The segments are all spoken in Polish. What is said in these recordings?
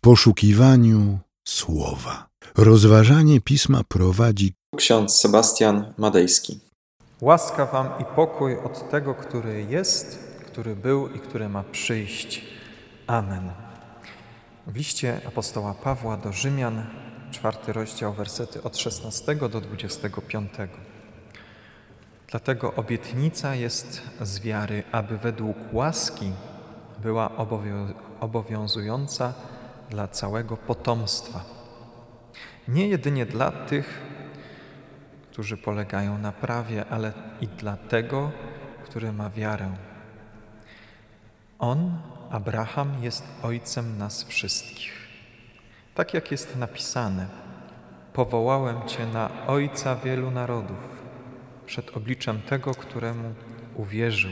w poszukiwaniu słowa. Rozważanie pisma prowadzi ksiądz Sebastian Madejski. Łaska Wam i pokój od tego, który jest, który był i który ma przyjść. Amen. W liście apostoła Pawła do Rzymian, czwarty rozdział, wersety od 16 do 25. Dlatego obietnica jest z wiary, aby według łaski była obowiązująca dla całego potomstwa. Nie jedynie dla tych, którzy polegają na prawie, ale i dla tego, który ma wiarę. On, Abraham, jest ojcem nas wszystkich. Tak jak jest napisane: Powołałem Cię na ojca wielu narodów, przed obliczem tego, któremu uwierzył,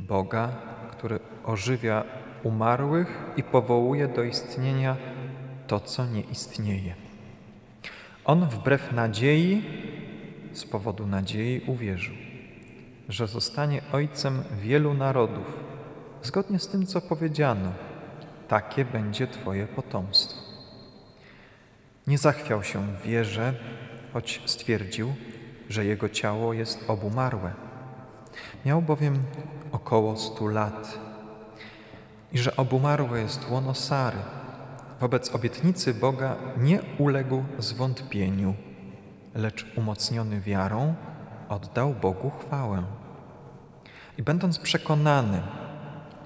Boga, który ożywia umarłych i powołuje do istnienia to, co nie istnieje. On wbrew nadziei, z powodu nadziei uwierzył, że zostanie ojcem wielu narodów, zgodnie z tym, co powiedziano: takie będzie Twoje potomstwo. Nie zachwiał się w wierze, choć stwierdził, że jego ciało jest obumarłe. Miał bowiem około stu lat i że obumarłe jest łono Sary. Wobec obietnicy Boga nie uległ zwątpieniu, lecz umocniony wiarą oddał Bogu chwałę. I będąc przekonany,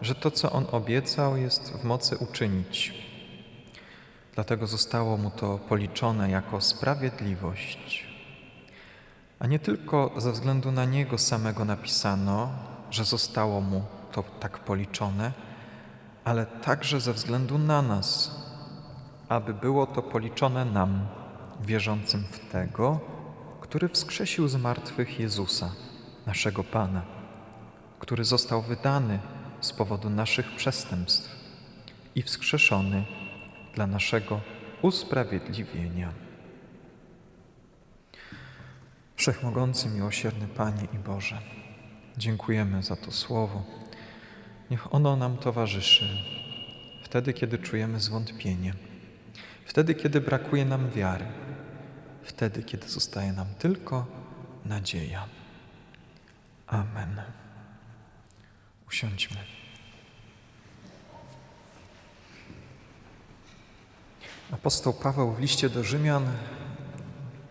że to, co On obiecał, jest w mocy uczynić, dlatego zostało mu to policzone jako sprawiedliwość. A nie tylko ze względu na Niego samego napisano, że zostało mu to tak policzone, ale także ze względu na nas, aby było to policzone nam, wierzącym w tego, który wskrzesił z martwych Jezusa, naszego Pana, który został wydany z powodu naszych przestępstw i wskrzeszony dla naszego usprawiedliwienia. Wszechmogący, miłosierny Panie i Boże, dziękujemy za to słowo. Niech ono nam towarzyszy wtedy, kiedy czujemy zwątpienie, wtedy, kiedy brakuje nam wiary, wtedy, kiedy zostaje nam tylko nadzieja. Amen. Usiądźmy. Apostoł Paweł w liście do Rzymian,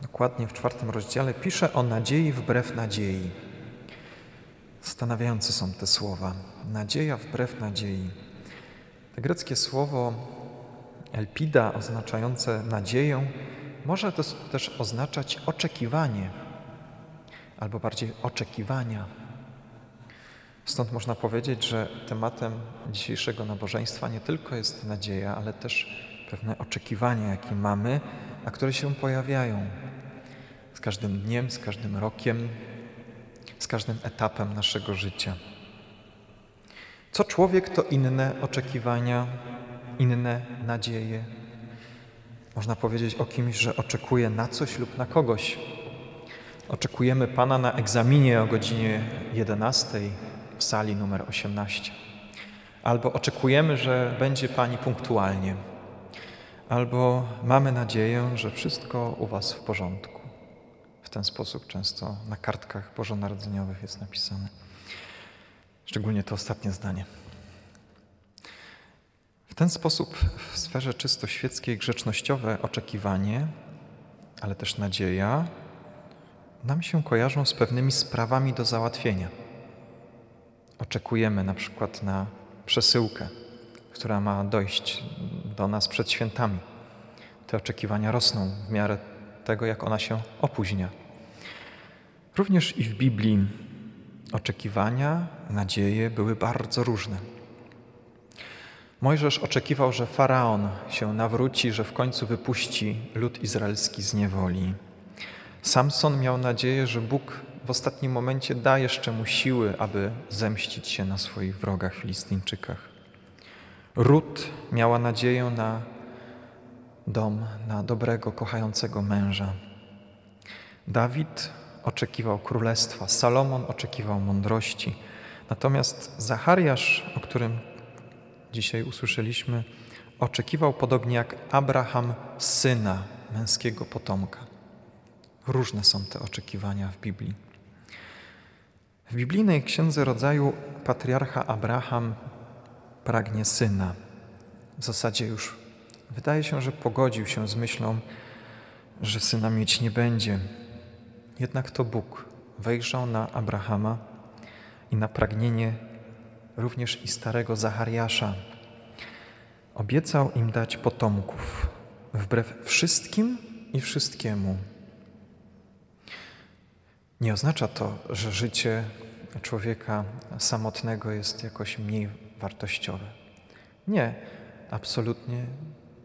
dokładnie w czwartym rozdziale, pisze o nadziei wbrew nadziei. Zastanawiające są te słowa. Nadzieja wbrew nadziei. To greckie słowo elpida, oznaczające nadzieję, może to też oznaczać oczekiwanie, albo bardziej oczekiwania. Stąd można powiedzieć, że tematem dzisiejszego nabożeństwa nie tylko jest nadzieja, ale też pewne oczekiwania, jakie mamy, a które się pojawiają z każdym dniem, z każdym rokiem, z każdym etapem naszego życia. Co człowiek, to inne oczekiwania, inne nadzieje. Można powiedzieć o kimś, że oczekuje na coś lub na kogoś. Oczekujemy Pana na egzaminie o godzinie 11 w sali numer 18. Albo oczekujemy, że będzie Pani punktualnie. Albo mamy nadzieję, że wszystko u Was w porządku. W ten sposób często na kartkach bożonarodzeniowych jest napisane. Szczególnie to ostatnie zdanie. W ten sposób w sferze czysto świeckiej grzecznościowe oczekiwanie, ale też nadzieja nam się kojarzą z pewnymi sprawami do załatwienia. Oczekujemy na przykład na przesyłkę, która ma dojść do nas przed świętami. Te oczekiwania rosną w miarę tego, jak ona się opóźnia. Również i w Biblii oczekiwania, nadzieje były bardzo różne. Mojżesz oczekiwał, że faraon się nawróci, że w końcu wypuści lud izraelski z niewoli. Samson miał nadzieję, że Bóg w ostatnim momencie da jeszcze mu siły, aby zemścić się na swoich wrogach Filistyńczykach. Rut miała nadzieję na dom, na dobrego, kochającego męża. Dawid oczekiwał królestwa, Salomon oczekiwał mądrości. Natomiast Zachariasz, o którym dzisiaj usłyszeliśmy, oczekiwał podobnie jak Abraham syna męskiego potomka. Różne są te oczekiwania w Biblii. W biblijnej księdze rodzaju patriarcha Abraham pragnie syna. W zasadzie już wydaje się, że pogodził się z myślą, że syna mieć nie będzie. Jednak to Bóg wejrzał na Abrahama i na pragnienie również i starego Zachariasza. Obiecał im dać potomków, wbrew wszystkim i wszystkiemu. Nie oznacza to, że życie człowieka samotnego jest jakoś mniej wartościowe. Nie, absolutnie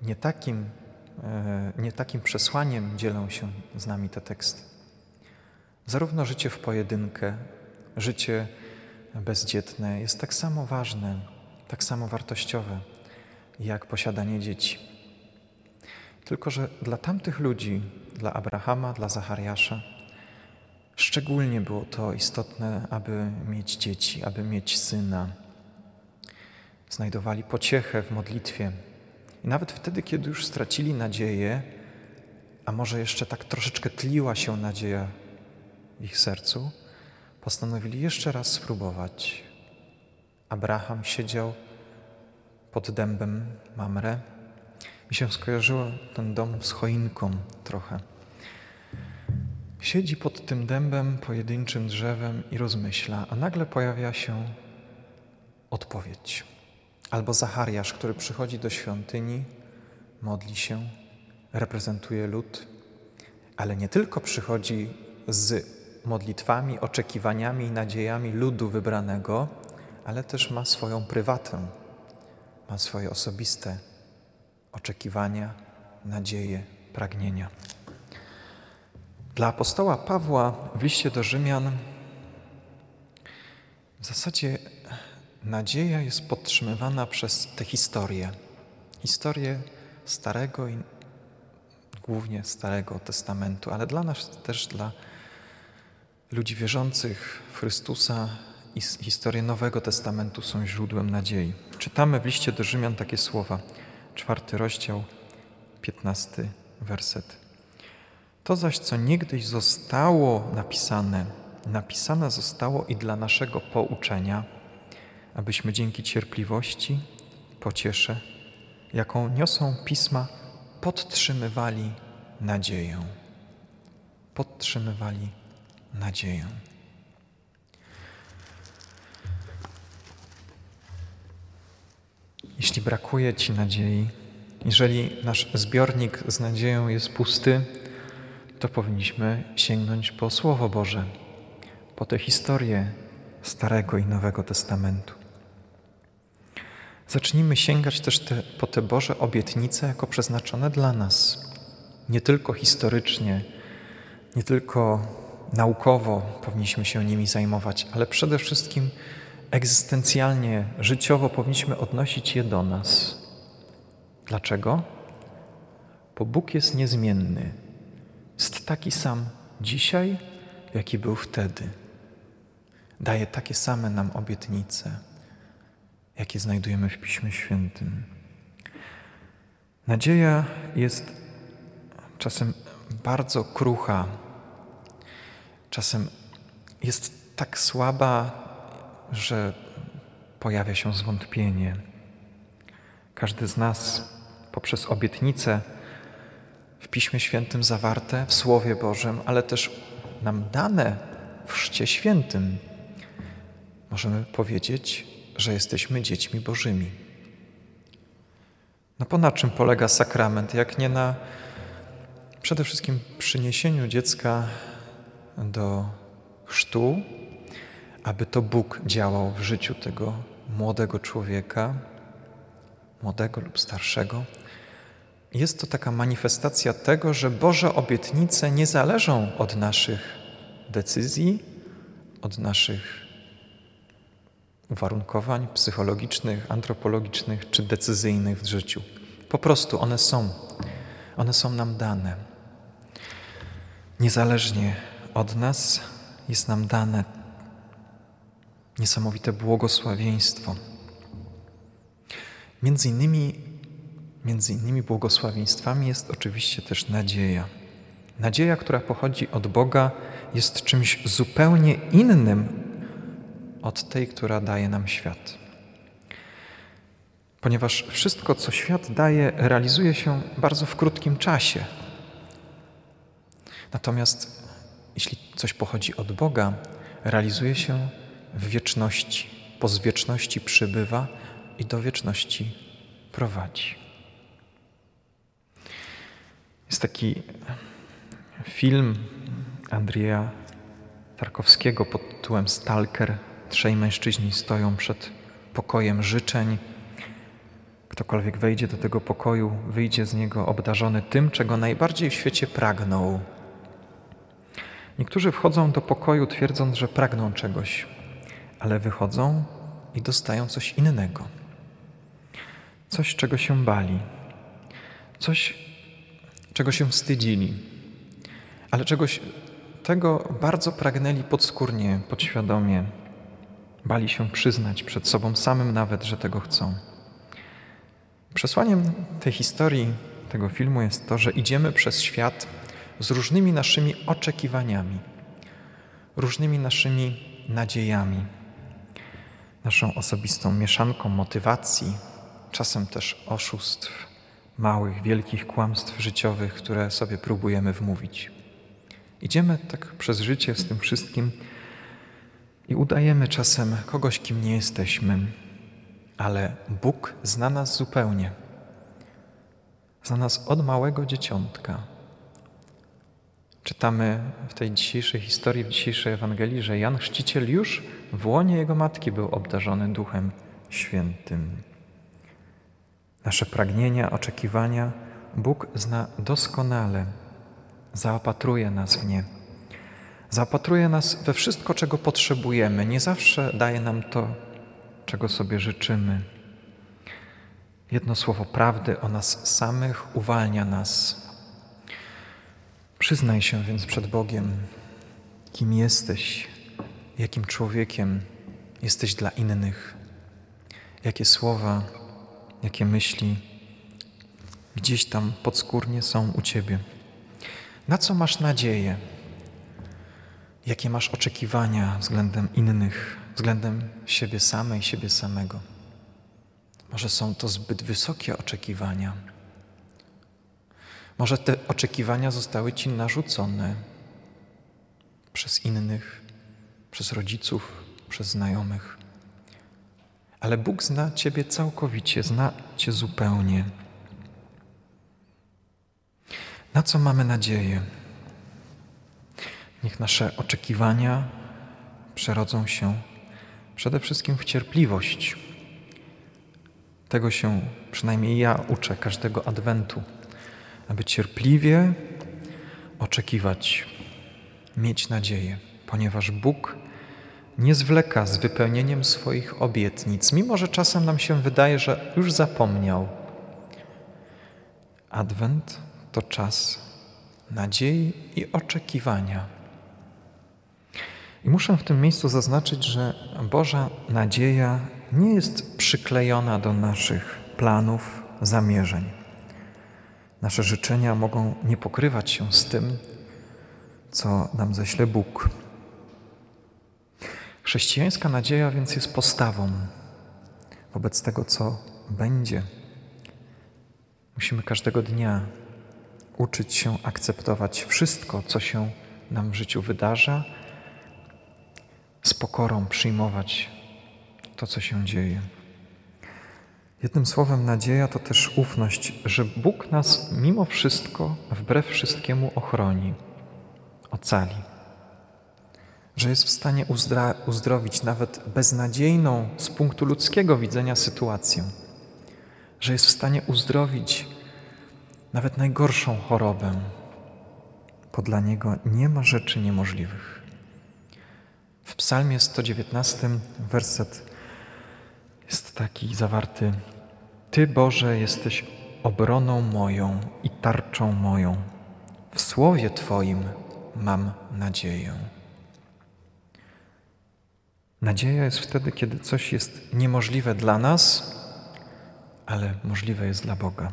nie takim, e, nie takim przesłaniem dzielą się z nami te teksty. Zarówno życie w pojedynkę, życie bezdzietne jest tak samo ważne, tak samo wartościowe jak posiadanie dzieci. Tylko, że dla tamtych ludzi, dla Abrahama, dla Zachariasza, szczególnie było to istotne, aby mieć dzieci, aby mieć syna. Znajdowali pociechę w modlitwie. I nawet wtedy, kiedy już stracili nadzieję, a może jeszcze tak troszeczkę tliła się nadzieja ich sercu, postanowili jeszcze raz spróbować. Abraham siedział pod dębem Mamre. Mi się skojarzyło ten dom z choinką trochę. Siedzi pod tym dębem, pojedynczym drzewem i rozmyśla, a nagle pojawia się odpowiedź. Albo Zachariasz, który przychodzi do świątyni, modli się, reprezentuje lud, ale nie tylko przychodzi z modlitwami, oczekiwaniami i nadziejami ludu wybranego, ale też ma swoją prywatę, ma swoje osobiste oczekiwania, nadzieje, pragnienia. Dla apostoła Pawła w liście do Rzymian w zasadzie nadzieja jest podtrzymywana przez tę historię. Historię Starego i głównie Starego Testamentu, ale dla nas też dla ludzi wierzących w Chrystusa i historie Nowego Testamentu są źródłem nadziei. Czytamy w liście do Rzymian takie słowa, czwarty rozdział, piętnasty werset. To zaś, co niegdyś zostało napisane, napisane zostało i dla naszego pouczenia, abyśmy dzięki cierpliwości, pociesze, jaką niosą pisma, podtrzymywali nadzieję. Podtrzymywali nadzieję. Jeśli brakuje Ci nadziei, jeżeli nasz zbiornik z nadzieją jest pusty, to powinniśmy sięgnąć po Słowo Boże, po tę historię Starego i Nowego Testamentu. Zacznijmy sięgać też te, po te Boże obietnice jako przeznaczone dla nas. Nie tylko historycznie, nie tylko naukowo powinniśmy się nimi zajmować, ale przede wszystkim egzystencjalnie, życiowo powinniśmy odnosić je do nas. Dlaczego? Bo Bóg jest niezmienny. Jest taki sam dzisiaj, jaki był wtedy. Daje takie same nam obietnice, jakie znajdujemy w Piśmie Świętym. Nadzieja jest czasem bardzo krucha, czasem jest tak słaba, że pojawia się zwątpienie. Każdy z nas poprzez obietnice w Piśmie Świętym zawarte, w Słowie Bożym, ale też nam dane w Chrzcie Świętym, możemy powiedzieć, że jesteśmy dziećmi Bożymi. No po na czym polega sakrament, jak nie na przede wszystkim przyniesieniu dziecka do chrztu, aby to Bóg działał w życiu tego młodego człowieka, młodego lub starszego. Jest to taka manifestacja tego, że Boże obietnice nie zależą od naszych decyzji, od naszych uwarunkowań psychologicznych, antropologicznych czy decyzyjnych w życiu. Po prostu one są. One są nam dane. Niezależnie od nas jest nam dane niesamowite błogosławieństwo. Między innymi między innymi błogosławieństwami jest oczywiście też nadzieja. Nadzieja, która pochodzi od Boga, jest czymś zupełnie innym od tej, która daje nam świat. Ponieważ wszystko, co świat daje, realizuje się bardzo w krótkim czasie. Natomiast jeśli coś pochodzi od Boga, realizuje się w wieczności, po z wieczności przybywa i do wieczności prowadzi. Jest taki film Andrzeja Tarkowskiego pod tytułem Stalker. Trzej mężczyźni stoją przed pokojem życzeń. Ktokolwiek wejdzie do tego pokoju, wyjdzie z niego obdarzony tym, czego najbardziej w świecie pragnął. Niektórzy wchodzą do pokoju twierdząc, że pragną czegoś, ale wychodzą i dostają coś innego. Coś, czego się bali. Coś, czego się wstydzili. Ale czegoś tego bardzo pragnęli podskórnie, podświadomie. Bali się przyznać przed sobą samym nawet, że tego chcą. Przesłaniem tej historii, tego filmu jest to, że idziemy przez świat z różnymi naszymi oczekiwaniami, różnymi naszymi nadziejami, naszą osobistą mieszanką motywacji, czasem też oszustw, małych, wielkich kłamstw życiowych, które sobie próbujemy wmówić. Idziemy tak przez życie z tym wszystkim i udajemy czasem kogoś, kim nie jesteśmy, ale Bóg zna nas zupełnie. Zna nas od małego dzieciątka. Czytamy w tej dzisiejszej historii, w dzisiejszej Ewangelii, że Jan Chrzciciel już w łonie jego matki był obdarzony Duchem Świętym. Nasze pragnienia, oczekiwania Bóg zna doskonale, zaopatruje nas w nie. Zaopatruje nas we wszystko, czego potrzebujemy. Nie zawsze daje nam to, czego sobie życzymy. Jedno słowo prawdy o nas samych uwalnia nas. Przyznaj się więc przed Bogiem, kim jesteś, jakim człowiekiem jesteś dla innych, jakie słowa, jakie myśli gdzieś tam podskórnie są u Ciebie. Na co masz nadzieję? Jakie masz oczekiwania względem innych, względem siebie samej, siebie samego? Może są to zbyt wysokie oczekiwania. Może te oczekiwania zostały Ci narzucone przez innych, przez rodziców, przez znajomych. Ale Bóg zna Ciebie całkowicie, zna Cię zupełnie. Na co mamy nadzieję? Niech nasze oczekiwania przerodzą się przede wszystkim w cierpliwość. Tego się przynajmniej ja uczę każdego adwentu, aby cierpliwie oczekiwać, mieć nadzieję, ponieważ Bóg nie zwleka z wypełnieniem swoich obietnic, mimo że czasem nam się wydaje, że już zapomniał. Adwent to czas nadziei i oczekiwania. I muszę w tym miejscu zaznaczyć, że Boża nadzieja nie jest przyklejona do naszych planów, zamierzeń. Nasze życzenia mogą nie pokrywać się z tym, co nam ześle Bóg. Chrześcijańska nadzieja więc jest postawą wobec tego, co będzie. Musimy każdego dnia uczyć się akceptować wszystko, co się nam w życiu wydarza, z pokorą przyjmować to, co się dzieje. Jednym słowem, nadzieja to też ufność, że Bóg nas mimo wszystko, wbrew wszystkiemu ochroni, ocali że jest w stanie uzdrowić nawet beznadziejną z punktu ludzkiego widzenia sytuację, że jest w stanie uzdrowić nawet najgorszą chorobę, bo dla Niego nie ma rzeczy niemożliwych. W Psalmie 119 werset jest taki zawarty: Ty, Boże, jesteś obroną moją i tarczą moją. W słowie Twoim mam nadzieję. Nadzieja jest wtedy, kiedy coś jest niemożliwe dla nas, ale możliwe jest dla Boga.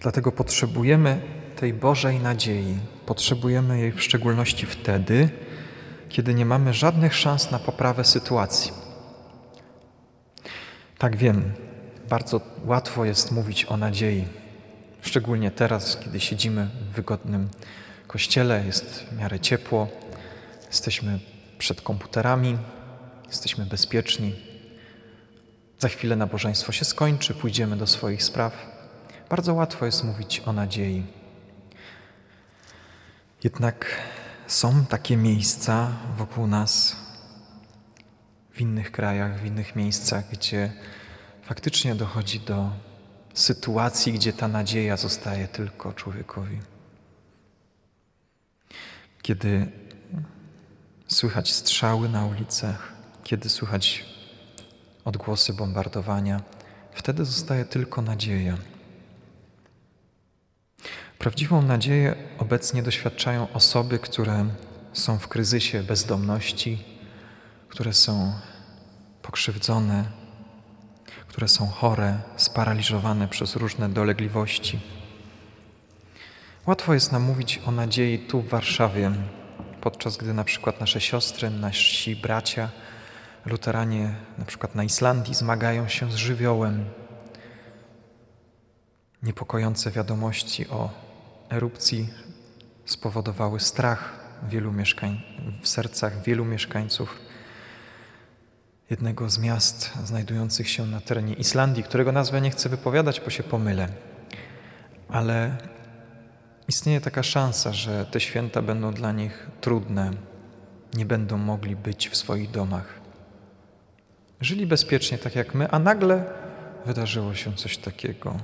Dlatego potrzebujemy tej Bożej nadziei. Potrzebujemy jej w szczególności wtedy, kiedy nie mamy żadnych szans na poprawę sytuacji. Tak wiem, bardzo łatwo jest mówić o nadziei, szczególnie teraz, kiedy siedzimy w wygodnym kościele, jest w miarę ciepło, jesteśmy przed komputerami, jesteśmy bezpieczni. Za chwilę nabożeństwo się skończy, pójdziemy do swoich spraw. Bardzo łatwo jest mówić o nadziei. Jednak są takie miejsca wokół nas, w innych krajach, w innych miejscach, gdzie faktycznie dochodzi do sytuacji, gdzie ta nadzieja zostaje tylko człowiekowi. Kiedy słychać strzały na ulicach, kiedy słychać odgłosy bombardowania, wtedy zostaje tylko nadzieja. Prawdziwą nadzieję obecnie doświadczają osoby, które są w kryzysie bezdomności, które są pokrzywdzone, które są chore, sparaliżowane przez różne dolegliwości. Łatwo jest nam mówić o nadziei tu w Warszawie, podczas gdy na przykład nasze siostry, nasi bracia, luteranie, na przykład na Islandii, zmagają się z żywiołem. Niepokojące wiadomości o erupcji spowodowały strach wielu mieszkań, w sercach wielu mieszkańców jednego z miast znajdujących się na terenie Islandii, którego nazwę nie chcę wypowiadać, bo się pomylę. Ale istnieje taka szansa, że te święta będą dla nich trudne, nie będą mogli być w swoich domach. Żyli bezpiecznie, tak jak my, a nagle wydarzyło się coś takiego.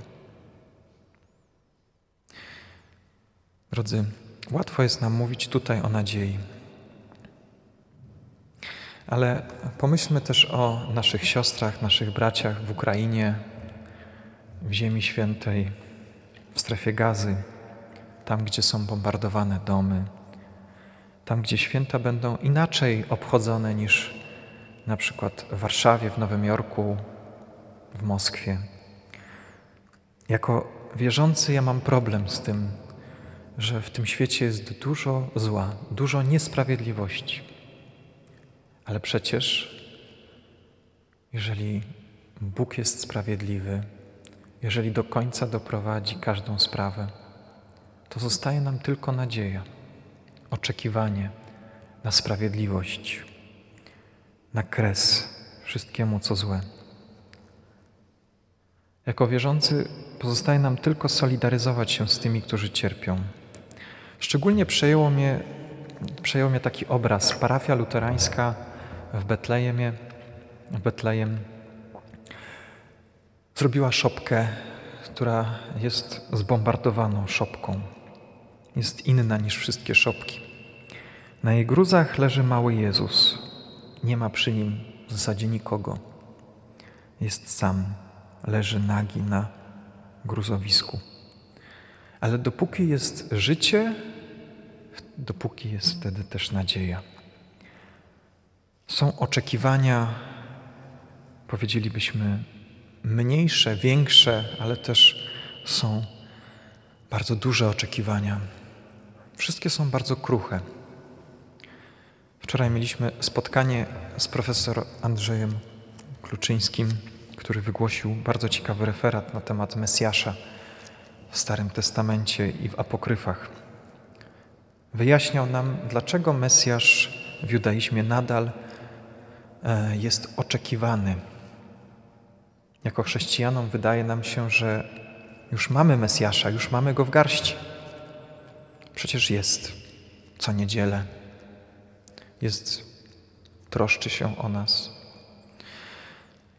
Drodzy, łatwo jest nam mówić tutaj o nadziei. Ale pomyślmy też o naszych siostrach, naszych braciach w Ukrainie, w Ziemi Świętej, w strefie gazy, tam gdzie są bombardowane domy, tam gdzie święta będą inaczej obchodzone niż na przykład w Warszawie, w Nowym Jorku, w Moskwie. Jako wierzący ja mam problem z tym, że w tym świecie jest dużo zła, dużo niesprawiedliwości. Ale przecież, jeżeli Bóg jest sprawiedliwy, jeżeli do końca doprowadzi każdą sprawę, to zostaje nam tylko nadzieja, oczekiwanie na sprawiedliwość, na kres wszystkiemu, co złe. Jako wierzący pozostaje nam tylko solidaryzować się z tymi, którzy cierpią Szczególnie przejęło mnie, przejął mnie taki obraz. Parafia luterańska w Betlejemie, w Betlejem zrobiła szopkę, która jest zbombardowaną szopką. Jest inna niż wszystkie szopki. Na jej gruzach leży mały Jezus. Nie ma przy nim w zasadzie nikogo. Jest sam, leży nagi na gruzowisku. Ale dopóki jest życie, dopóki jest wtedy też nadzieja. Są oczekiwania, powiedzielibyśmy, mniejsze, większe, ale też są bardzo duże oczekiwania. Wszystkie są bardzo kruche. Wczoraj mieliśmy spotkanie z profesor Andrzejem Kluczyńskim, który wygłosił bardzo ciekawy referat na temat Mesjasza w Starym Testamencie i w apokryfach. Wyjaśniał nam, dlaczego Mesjasz w judaizmie nadal jest oczekiwany. Jako chrześcijanom wydaje nam się, że już mamy Mesjasza, już mamy go w garści. Przecież jest co niedzielę. Jest, troszczy się o nas.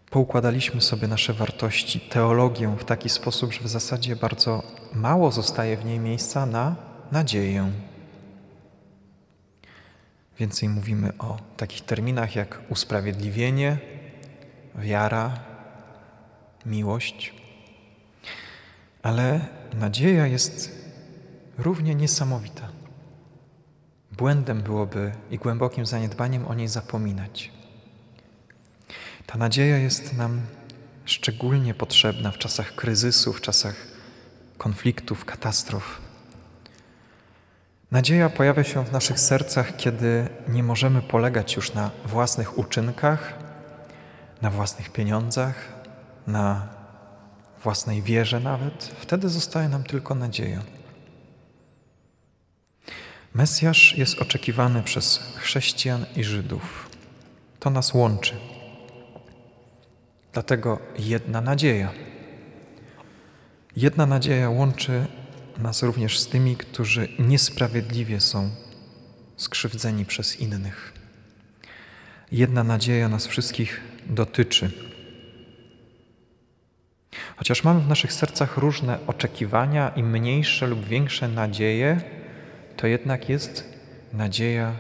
Poukładaliśmy sobie nasze wartości, teologię w taki sposób, że w zasadzie bardzo mało zostaje w niej miejsca na nadzieję. Więcej mówimy o takich terminach jak usprawiedliwienie, wiara, miłość. Ale nadzieja jest równie niesamowita. Błędem byłoby i głębokim zaniedbaniem o niej zapominać. Ta nadzieja jest nam szczególnie potrzebna w czasach kryzysu, w czasach konfliktów, katastrof. Nadzieja pojawia się w naszych sercach, kiedy nie możemy polegać już na własnych uczynkach, na własnych pieniądzach, na własnej wierze nawet. Wtedy zostaje nam tylko nadzieja. Mesjasz jest oczekiwany przez chrześcijan i Żydów. To nas łączy. Dlatego jedna nadzieja. Jedna nadzieja łączy nas również z tymi, którzy niesprawiedliwie są skrzywdzeni przez innych. Jedna nadzieja nas wszystkich dotyczy. Chociaż mamy w naszych sercach różne oczekiwania i mniejsze lub większe nadzieje, to jednak jest nadzieja,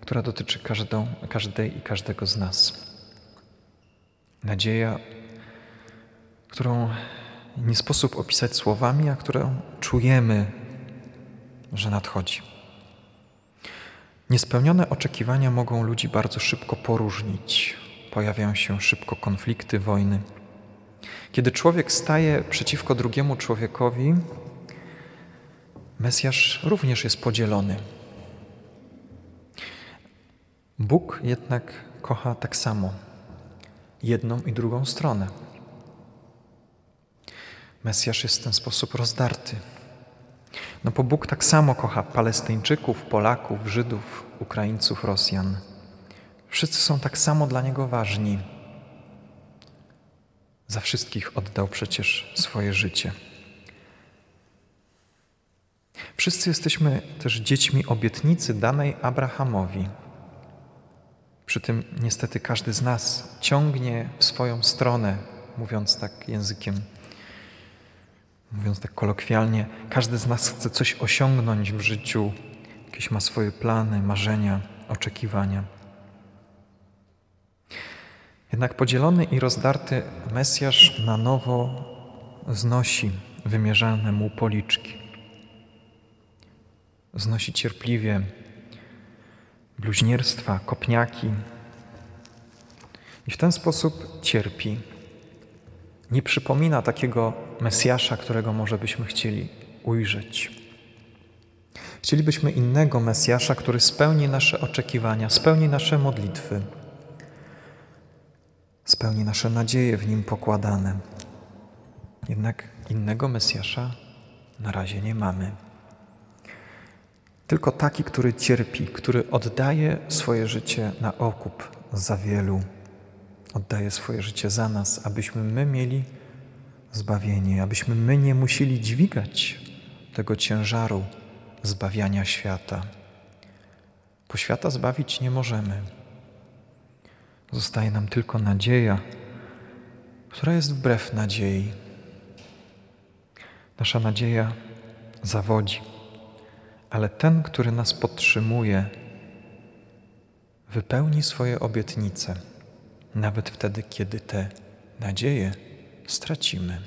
która dotyczy każdą, każdej i każdego z nas. Nadzieja, którą nie sposób opisać słowami, a którą czujemy, że nadchodzi. Niespełnione oczekiwania mogą ludzi bardzo szybko poróżnić. Pojawiają się szybko konflikty, wojny. Kiedy człowiek staje przeciwko drugiemu człowiekowi, Mesjasz również jest podzielony. Bóg jednak kocha tak samo jedną i drugą stronę. Mesjasz jest w ten sposób rozdarty. No bo Bóg tak samo kocha Palestyńczyków, Polaków, Żydów, Ukraińców, Rosjan. Wszyscy są tak samo dla Niego ważni. Za wszystkich oddał przecież swoje życie. Wszyscy jesteśmy też dziećmi obietnicy danej Abrahamowi. Przy tym niestety każdy z nas ciągnie w swoją stronę, mówiąc tak językiem, mówiąc tak kolokwialnie, każdy z nas chce coś osiągnąć w życiu, jakieś ma swoje plany, marzenia, oczekiwania. Jednak podzielony i rozdarty Mesjasz na nowo znosi wymierzane mu policzki. Znosi cierpliwie bluźnierstwa, kopniaki i w ten sposób cierpi. Nie przypomina takiego Mesjasza, którego może byśmy chcieli ujrzeć. Chcielibyśmy innego Mesjasza, który spełni nasze oczekiwania, spełni nasze modlitwy, spełni nasze nadzieje w nim pokładane. Jednak innego Mesjasza na razie nie mamy. Tylko taki, który cierpi, który oddaje swoje życie na okup za wielu, oddaje swoje życie za nas, abyśmy my mieli zbawienie, abyśmy my nie musieli dźwigać tego ciężaru zbawiania świata. Bo świata zbawić nie możemy. Zostaje nam tylko nadzieja, która jest wbrew nadziei. Nasza nadzieja zawodzi ale ten, który nas podtrzymuje, wypełni swoje obietnice, nawet wtedy, kiedy te nadzieje stracimy.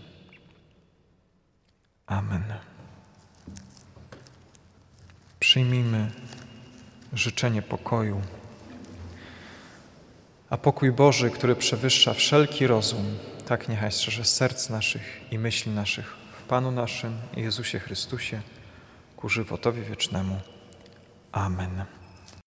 Amen. Przyjmijmy życzenie pokoju. A pokój Boży, który przewyższa wszelki rozum, tak niechaj strzeże serc naszych i myśli naszych w Panu naszym Jezusie Chrystusie ku żywotowi wiecznemu. Amen.